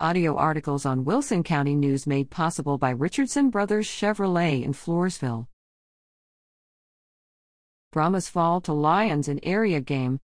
Audio articles on Wilson County News made possible by Richardson Brothers Chevrolet in Floresville. Brahmas fall to Lions in area game,